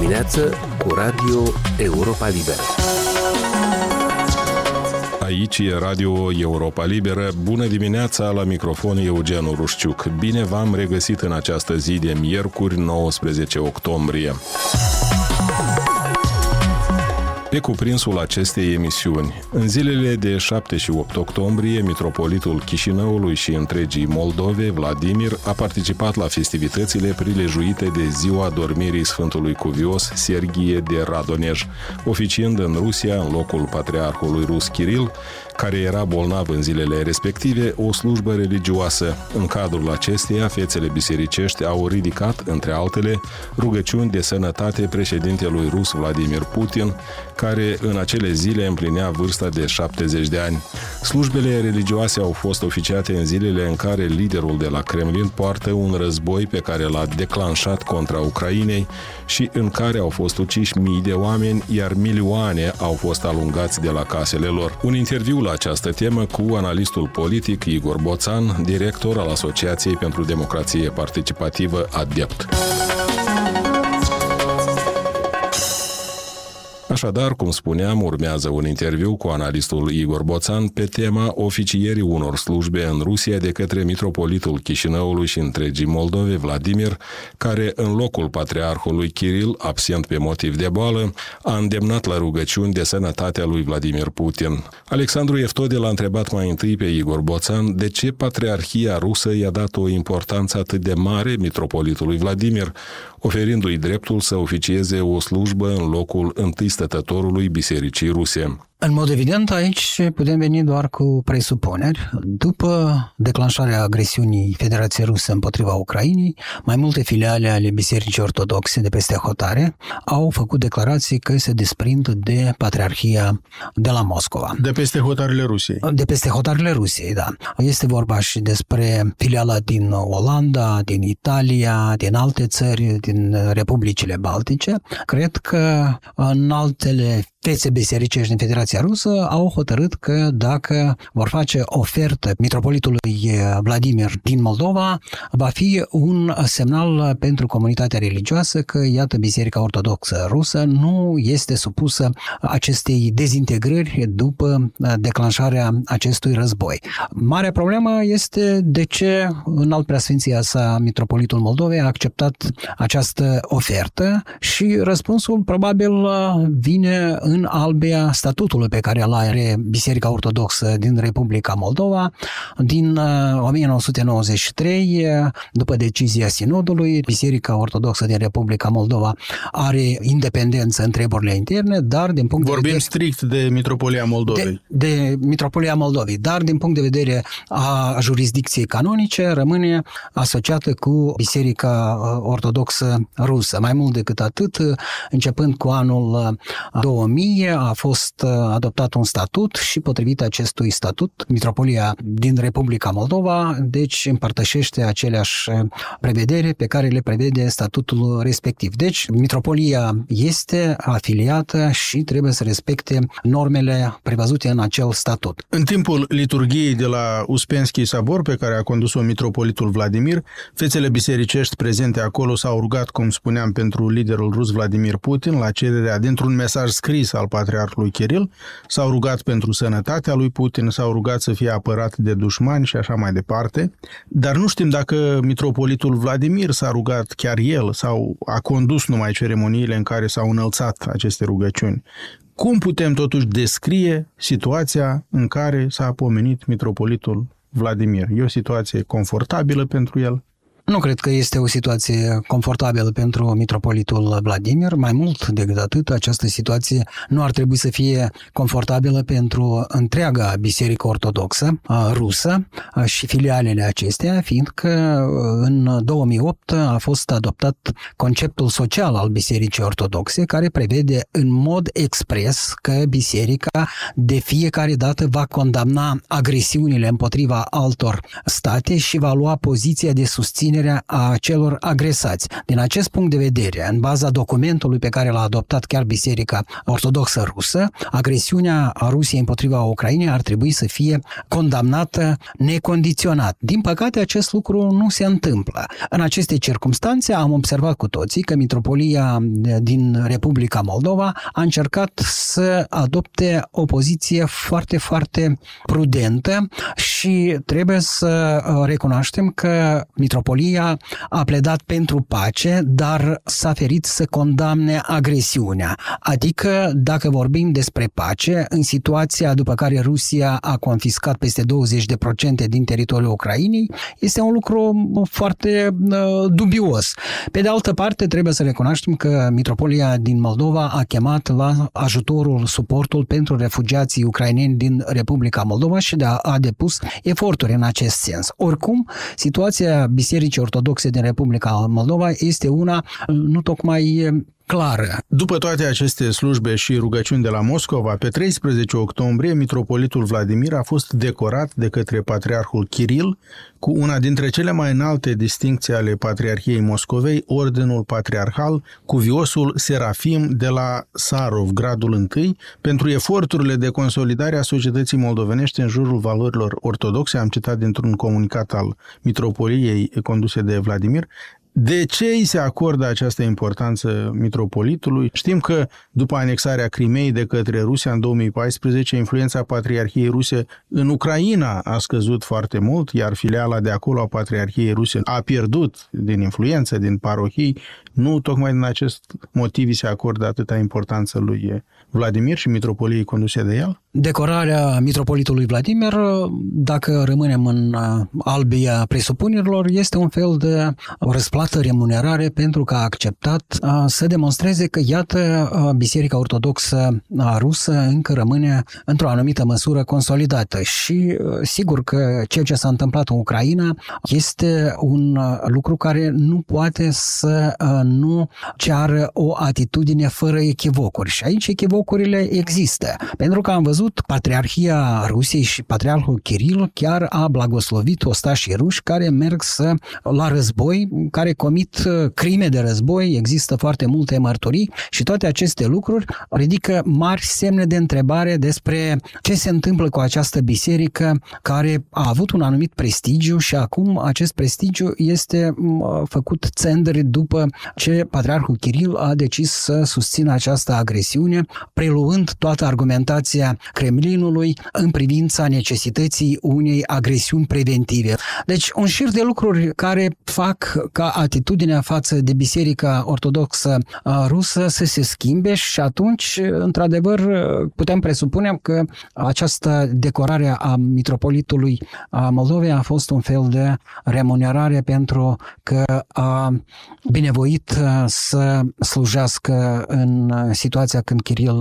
dimineață cu Radio Europa Liberă. Aici e Radio Europa Liberă. Bună dimineața, la microfon Eugen Rușciuc. Bine v-am regăsit în această zi de miercuri, 19 octombrie. Pe cuprinsul acestei emisiuni, în zilele de 7 și 8 octombrie, mitropolitul Chișinăului și întregii Moldove, Vladimir, a participat la festivitățile prilejuite de ziua dormirii Sfântului Cuvios Serghie de Radonej, oficiind în Rusia, în locul patriarhului rus Kiril, care era bolnav în zilele respective, o slujbă religioasă. În cadrul acesteia, fețele bisericești au ridicat, între altele, rugăciuni de sănătate președintelui rus Vladimir Putin, care în acele zile împlinea vârsta de 70 de ani. Slujbele religioase au fost oficiate în zilele în care liderul de la Kremlin poartă un război pe care l-a declanșat contra Ucrainei și în care au fost uciși mii de oameni, iar milioane au fost alungați de la casele lor. Un interviu la această temă cu analistul politic Igor Boțan, director al Asociației pentru Democrație Participativă ADEPT. Așadar, cum spuneam, urmează un interviu cu analistul Igor Boțan pe tema oficierii unor slujbe în Rusia de către mitropolitul Chișinăului și întregii Moldove, Vladimir, care, în locul patriarhului Kiril, absent pe motiv de boală, a îndemnat la rugăciuni de sănătatea lui Vladimir Putin. Alexandru Eftode l-a întrebat mai întâi pe Igor Boțan de ce patriarhia rusă i-a dat o importanță atât de mare mitropolitului Vladimir, oferindu-i dreptul să oficieze o slujbă în locul întâi stătătorului Bisericii Ruse. În mod evident, aici putem veni doar cu presupuneri. După declanșarea agresiunii Federației Ruse împotriva Ucrainei, mai multe filiale ale Bisericii Ortodoxe de peste hotare au făcut declarații că se desprind de Patriarhia de la Moscova. De peste hotarele Rusiei. De peste hotarele Rusiei, da. Este vorba și despre filiala din Olanda, din Italia, din alte țări, din Republicile Baltice. Cred că în altele fețe bisericești din Federația Rusă au hotărât că dacă vor face ofertă mitropolitului Vladimir din Moldova, va fi un semnal pentru comunitatea religioasă că, iată, Biserica Ortodoxă Rusă nu este supusă acestei dezintegrări după declanșarea acestui război. Marea problemă este de ce în alt preasfinția sa mitropolitul Moldovei a acceptat această ofertă și răspunsul probabil vine în albia statutului pe care îl are Biserica Ortodoxă din Republica Moldova din 1993, uh, după decizia Sinodului, Biserica Ortodoxă din Republica Moldova are independență în treburile interne, dar din punct Vorbim de vedere... strict de Mitropolia Moldovei. De, de Mitropolia Moldovei, dar din punct de vedere a jurisdicției canonice rămâne asociată cu Biserica uh, Ortodoxă Rusă. Mai mult decât atât, începând cu anul 2000, 2000 a fost uh, adoptat un statut și potrivit acestui statut, Mitropolia din Republica Moldova, deci împărtășește aceleași uh, prevedere pe care le prevede statutul respectiv. Deci, Mitropolia este afiliată și trebuie să respecte normele prevăzute în acel statut. În timpul liturgiei de la Uspenski Sabor, pe care a condus-o mitropolitul Vladimir, fețele bisericești prezente acolo s-au rugat, cum spuneam, pentru liderul rus Vladimir Putin la cererea dintr-un mesaj scris al patriarhului Kiril, s-au rugat pentru sănătatea lui Putin, s-au rugat să fie apărat de dușmani și așa mai departe, dar nu știm dacă mitropolitul Vladimir s-a rugat chiar el sau a condus numai ceremoniile în care s-au înălțat aceste rugăciuni. Cum putem totuși descrie situația în care s-a pomenit mitropolitul Vladimir? E o situație confortabilă pentru el? Nu cred că este o situație confortabilă pentru mitropolitul Vladimir. Mai mult decât atât, această situație nu ar trebui să fie confortabilă pentru întreaga biserică ortodoxă rusă și filialele acesteia, fiindcă în 2008 a fost adoptat conceptul social al bisericii ortodoxe, care prevede în mod expres că biserica de fiecare dată va condamna agresiunile împotriva altor state și va lua poziția de susținere susținerea a celor agresați. Din acest punct de vedere, în baza documentului pe care l-a adoptat chiar Biserica Ortodoxă Rusă, agresiunea a Rusiei împotriva Ucrainei ar trebui să fie condamnată necondiționat. Din păcate, acest lucru nu se întâmplă. În aceste circunstanțe am observat cu toții că Mitropolia din Republica Moldova a încercat să adopte o poziție foarte, foarte prudentă și trebuie să uh, recunoaștem că Mitropolia a pledat pentru pace, dar s-a ferit să condamne agresiunea. Adică, dacă vorbim despre pace, în situația după care Rusia a confiscat peste 20% din teritoriul Ucrainei, este un lucru foarte uh, dubios. Pe de altă parte, trebuie să recunoaștem că Mitropolia din Moldova a chemat la ajutorul, suportul pentru refugiații ucraineni din Republica Moldova și de a, a depus eforturi în acest sens. Oricum, situația Bisericii Ortodoxe din Republica Moldova este una nu tocmai clară. După toate aceste slujbe și rugăciuni de la Moscova, pe 13 octombrie, mitropolitul Vladimir a fost decorat de către patriarhul Kiril cu una dintre cele mai înalte distincții ale Patriarhiei Moscovei, Ordenul Patriarhal, cuviosul Serafim de la Sarov, gradul 1, pentru eforturile de consolidare a societății moldovenești în jurul valorilor ortodoxe, am citat dintr-un comunicat al mitropoliei conduse de Vladimir, de ce îi se acordă această importanță mitropolitului? Știm că după anexarea Crimei de către Rusia în 2014, influența Patriarhiei Ruse în Ucraina a scăzut foarte mult, iar filiala de acolo a Patriarhiei Ruse a pierdut din influență, din parohii. Nu tocmai din acest motiv îi se acordă atâta importanță lui Vladimir și mitropoliei conduse de el? Decorarea mitropolitului Vladimir, dacă rămânem în uh, albia presupunerilor, este un fel de răsplată remunerare pentru că a acceptat uh, să demonstreze că, iată, uh, Biserica Ortodoxă Rusă încă rămâne într-o anumită măsură consolidată și sigur că ceea ce s-a întâmplat în Ucraina este un lucru care nu poate să nu ceară o atitudine fără echivocuri. Și aici echivocurile există. Pentru că am văzut văzut, Patriarhia Rusiei și Patriarhul Kiril chiar a blagoslovit ostașii ruși care merg să la război, care comit uh, crime de război, există foarte multe mărturii și toate aceste lucruri ridică mari semne de întrebare despre ce se întâmplă cu această biserică care a avut un anumit prestigiu și acum acest prestigiu este făcut țendere după ce Patriarhul Kiril a decis să susțină această agresiune, preluând toată argumentația Kremlinului în privința necesității unei agresiuni preventive. Deci un șir de lucruri care fac ca atitudinea față de Biserica Ortodoxă Rusă să se schimbe și atunci, într-adevăr, putem presupune că această decorare a mitropolitului Moldovei a fost un fel de remunerare pentru că a binevoit să slujească în situația când Kiril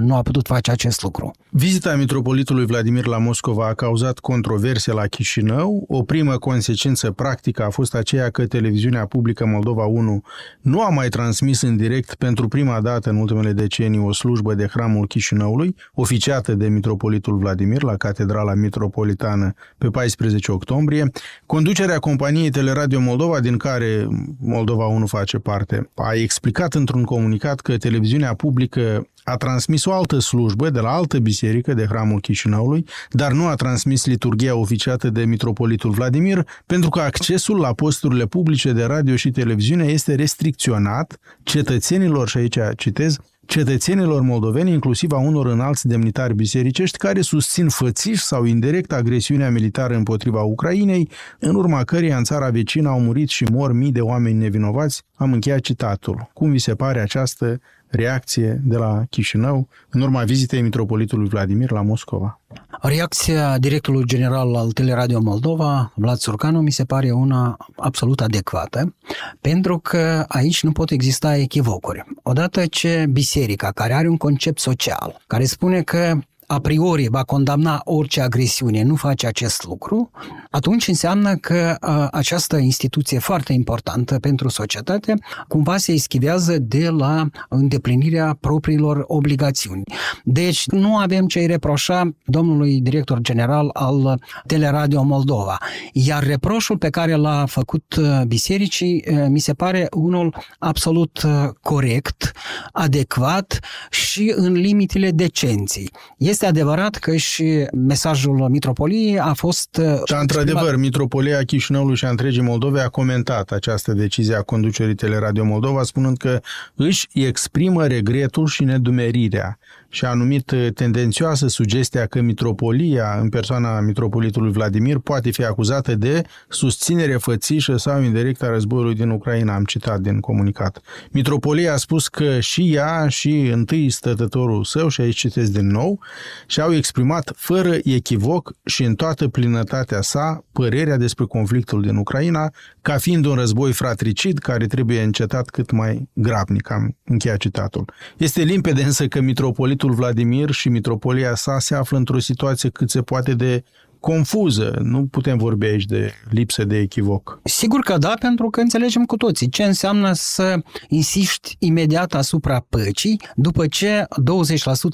nu a putut face acest lucru. Vizita mitropolitului Vladimir la Moscova a cauzat controverse la Chișinău. O primă consecință practică a fost aceea că televiziunea publică Moldova 1 nu a mai transmis în direct pentru prima dată în ultimele decenii o slujbă de hramul Chișinăului, oficiată de mitropolitul Vladimir la Catedrala Mitropolitană pe 14 octombrie. Conducerea companiei Teleradio Moldova, din care Moldova 1 face parte, a explicat într-un comunicat că televiziunea publică a transmis o altă slujbă de la altă biserică de Hramul Chișinăului, dar nu a transmis liturgia oficiată de Mitropolitul Vladimir, pentru că accesul la posturile publice de radio și televiziune este restricționat cetățenilor, și aici citez, cetățenilor moldoveni, inclusiv a unor înalți demnitari bisericești, care susțin fățiș sau indirect agresiunea militară împotriva Ucrainei, în urma căreia în țara vecină au murit și mor mii de oameni nevinovați, am încheiat citatul. Cum vi se pare această reacție de la Chișinău în urma vizitei mitropolitului Vladimir la Moscova? Reacția directorului general al Teleradio Moldova, Vlad Surcanu, mi se pare una absolut adecvată, pentru că aici nu pot exista echivocuri. Odată ce biserica, care are un concept social, care spune că a priori va condamna orice agresiune, nu face acest lucru, atunci înseamnă că uh, această instituție foarte importantă pentru societate cumva se eschivează de la îndeplinirea propriilor obligațiuni. Deci nu avem ce-i reproșa domnului director general al Teleradio Moldova. Iar reproșul pe care l-a făcut bisericii mi se pare unul absolut corect, adecvat și în limitele decenții. Este adevărat că și mesajul mitropoliei a fost... Da, într-adevăr, mitropolia Chișinăului și a întregii Moldove a comentat această decizie a conducerii Teleradio Moldova, spunând că își exprimă regretul și nedumerirea și a numit tendențioasă sugestia că mitropolia, în persoana mitropolitului Vladimir, poate fi acuzată de susținere fățișă sau indirectă a războiului din Ucraina, am citat din comunicat. Mitropolia a spus că și ea și întâi stătătorul său, și aici citesc din nou, și-au exprimat fără echivoc și în toată plinătatea sa părerea despre conflictul din Ucraina ca fiind un război fratricid care trebuie încetat cât mai grabnic. Am încheiat citatul. Este limpede însă că mitropolitul Vladimir și mitropolia sa se află într-o situație cât se poate de confuză. Nu putem vorbi aici de lipsă de echivoc. Sigur că da, pentru că înțelegem cu toții ce înseamnă să insiști imediat asupra păcii după ce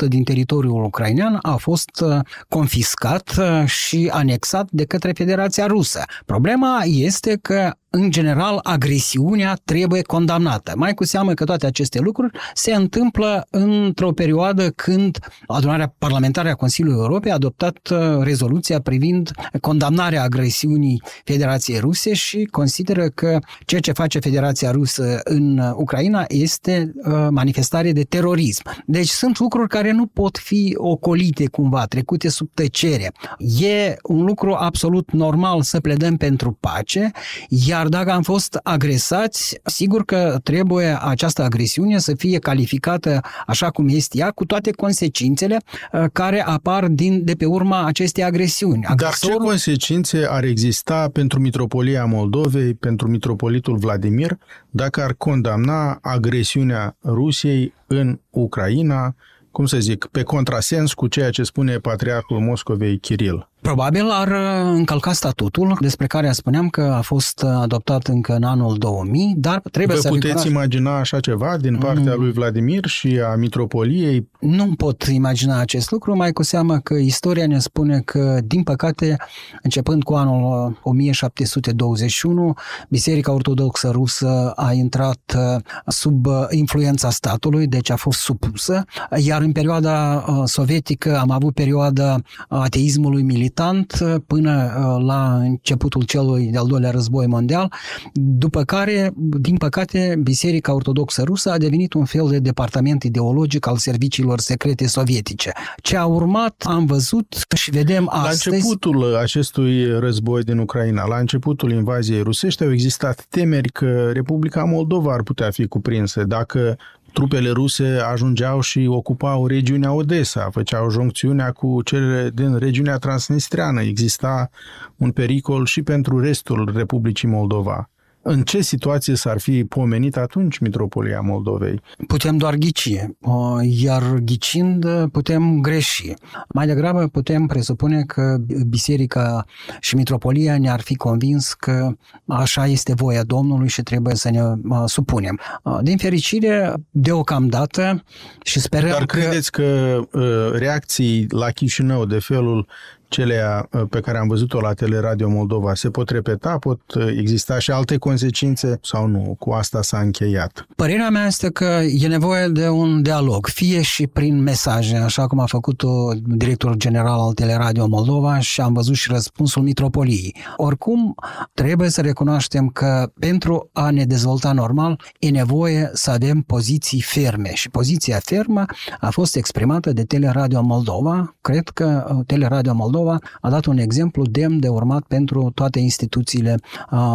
20% din teritoriul ucrainean a fost uh, confiscat uh, și anexat de către Federația Rusă. Problema este că în general, agresiunea trebuie condamnată. Mai cu seamă că toate aceste lucruri se întâmplă într-o perioadă când adunarea parlamentară a Consiliului Europei a adoptat uh, rezoluția privind condamnarea agresiunii Federației Ruse și consideră că ceea ce face Federația Rusă în Ucraina este uh, manifestare de terorism. Deci sunt lucruri care nu pot fi ocolite cumva, trecute sub tăcere. E un lucru absolut normal să pledăm pentru pace, iar dar dacă am fost agresați, sigur că trebuie această agresiune să fie calificată așa cum este ea, cu toate consecințele uh, care apar din, de pe urma acestei agresiuni. Agresorul... Dar ce consecințe ar exista pentru Mitropolia Moldovei, pentru Mitropolitul Vladimir, dacă ar condamna agresiunea Rusiei în Ucraina, cum să zic, pe contrasens cu ceea ce spune Patriarhul Moscovei Kiril? Probabil ar uh, încălca statutul despre care spuneam că a fost uh, adoptat încă în anul 2000, dar trebuie Vă să puteți recunoaș... imagina așa ceva din partea mm. lui Vladimir și a mitropoliei? Nu pot imagina acest lucru, mai cu seamă că istoria ne spune că, din păcate, începând cu anul 1721, uh, Biserica Ortodoxă Rusă a intrat sub influența statului, deci a fost supusă, iar în perioada sovietică am avut perioada ateismului militar militant uh, până uh, la începutul celui de-al doilea război mondial, după care, din păcate, Biserica Ortodoxă Rusă a devenit un fel de departament ideologic al serviciilor secrete sovietice. Ce a urmat, am văzut și vedem astăzi... La începutul acestui război din Ucraina, la începutul invaziei rusești, au existat temeri că Republica Moldova ar putea fi cuprinsă dacă trupele ruse ajungeau și ocupau regiunea Odessa, făceau joncțiunea cu cele din regiunea transnistreană. Exista un pericol și pentru restul Republicii Moldova. În ce situație s-ar fi pomenit atunci Mitropolia Moldovei? Putem doar ghici, iar ghicind putem greși. Mai degrabă putem presupune că biserica și mitropolia ne-ar fi convins că așa este voia Domnului și trebuie să ne supunem. Din fericire, deocamdată și sperăm Dar credeți că, că reacții la Chișinău de felul celea uh, pe care am văzut-o la Teleradio Moldova se pot repeta? Pot uh, exista și alte consecințe sau nu? Cu asta s-a încheiat. Părerea mea este că e nevoie de un dialog, fie și prin mesaje, așa cum a făcut-o directorul general al Teleradio Moldova și am văzut și răspunsul Mitropoliei. Oricum, trebuie să recunoaștem că pentru a ne dezvolta normal e nevoie să avem poziții ferme și poziția fermă a fost exprimată de Teleradio Moldova. Cred că uh, Teleradio Moldova Moldova a dat un exemplu demn de urmat pentru toate instituțiile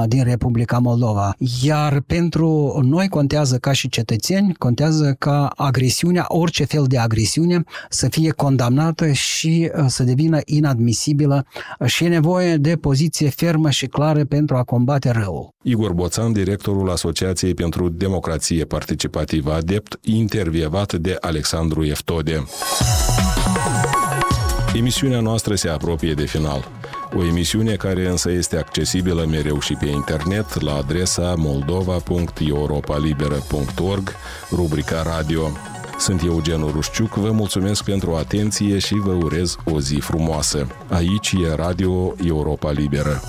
din Republica Moldova. Iar pentru noi contează ca și cetățeni, contează ca agresiunea, orice fel de agresiune, să fie condamnată și să devină inadmisibilă și e nevoie de poziție fermă și clară pentru a combate răul. Igor Boțan, directorul Asociației pentru Democrație Participativă Adept, intervievat de Alexandru Eftode. Emisiunea noastră se apropie de final. O emisiune care însă este accesibilă mereu și pe internet la adresa moldova.europalibera.org, rubrica radio. Sunt Eugen Rușciuc, vă mulțumesc pentru atenție și vă urez o zi frumoasă. Aici e Radio Europa Liberă.